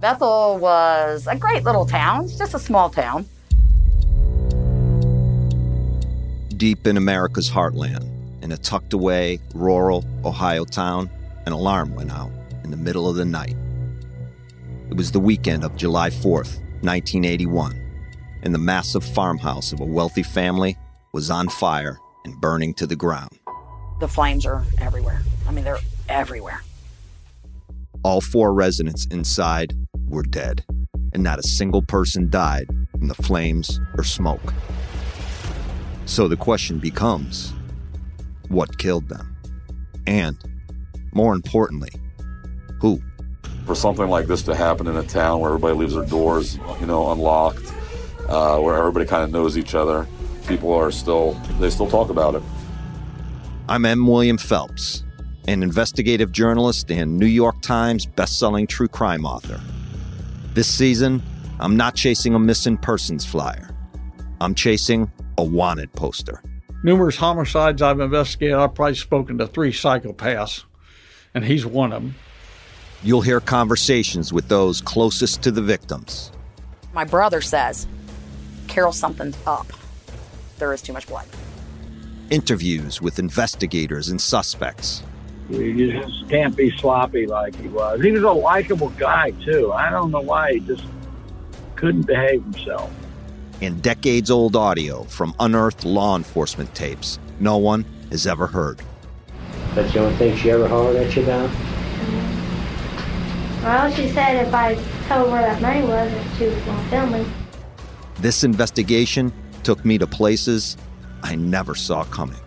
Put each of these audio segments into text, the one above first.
Bethel was a great little town, just a small town. Deep in America's heartland, in a tucked away rural Ohio town, an alarm went out in the middle of the night. It was the weekend of July 4th, 1981, and the massive farmhouse of a wealthy family was on fire and burning to the ground. The flames are everywhere. I mean, they're everywhere. All four residents inside were dead, and not a single person died from the flames or smoke. So the question becomes what killed them? And, more importantly, who? For something like this to happen in a town where everybody leaves their doors, you know, unlocked, uh, where everybody kind of knows each other, people are still, they still talk about it. I'm M. William Phelps, an investigative journalist and New York Times bestselling true crime author. This season, I'm not chasing a missing persons flyer. I'm chasing a wanted poster. Numerous homicides I've investigated, I've probably spoken to three psychopaths, and he's one of them. You'll hear conversations with those closest to the victims. My brother says, Carol, something's up. There is too much blood. Interviews with investigators and suspects. You just can't be sloppy like he was. He was a likable guy, too. I don't know why he just couldn't behave himself. And decades old audio from unearthed law enforcement tapes no one has ever heard. That's the only thing she ever hollered at you about? Mm-hmm. Well, she said if I told her where that money was, that she was going to film me. This investigation took me to places I never saw coming.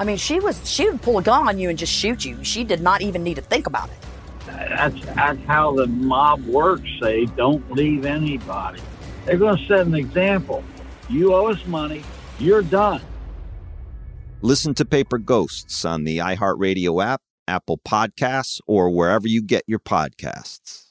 I mean, she was she would pull a gun on you and just shoot you. She did not even need to think about it. That's, that's how the mob works. They don't leave anybody. They're going to set an example. You owe us money. You're done. Listen to Paper Ghosts on the iHeartRadio app, Apple Podcasts, or wherever you get your podcasts.